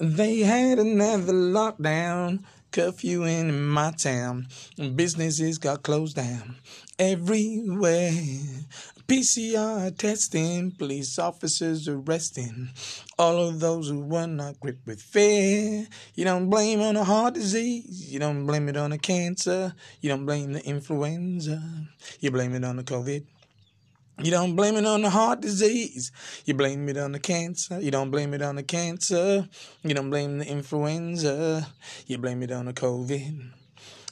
They had another lockdown, curfew in my town. Businesses got closed down everywhere. PCR testing, police officers arresting all of those who were not gripped with fear. You don't blame on a heart disease, you don't blame it on a cancer, you don't blame the influenza, you blame it on the COVID. You don't blame it on the heart disease. You blame it on the cancer. You don't blame it on the cancer. You don't blame the influenza. You blame it on the COVID.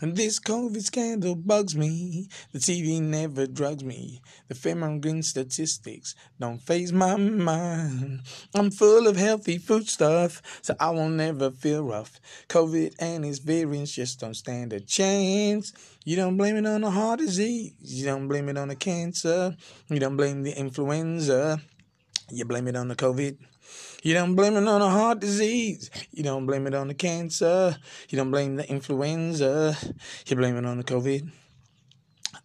And this COVID scandal bugs me. The TV never drugs me. The fear statistics don't phase my mind. I'm full of healthy food stuff, so I won't never feel rough. COVID and its variants just don't stand a chance. You don't blame it on the heart disease. You don't blame it on the cancer. You don't blame the influenza. You blame it on the COVID. You don't blame it on a heart disease. You don't blame it on the cancer. You don't blame the influenza. You blame it on the COVID.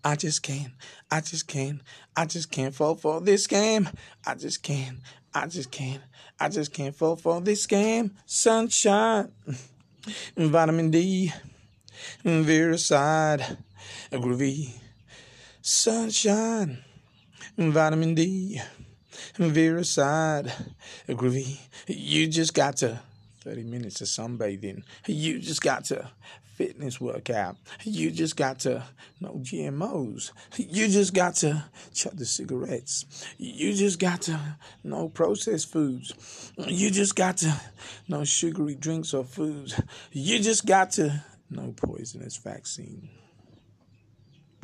I just can't. I just can't. I just can't fall for this scam. I just can't. I just can't. I just can't fall for this scam. Sunshine, vitamin D, Viricide, a groovy. Sunshine, vitamin D. Viricide, groovy. You just got to 30 minutes of sunbathing. You just got to fitness workout. You just got to no GMOs. You just got to chuck the cigarettes. You just got to no processed foods. You just got to no sugary drinks or foods. You just got to no poisonous vaccine.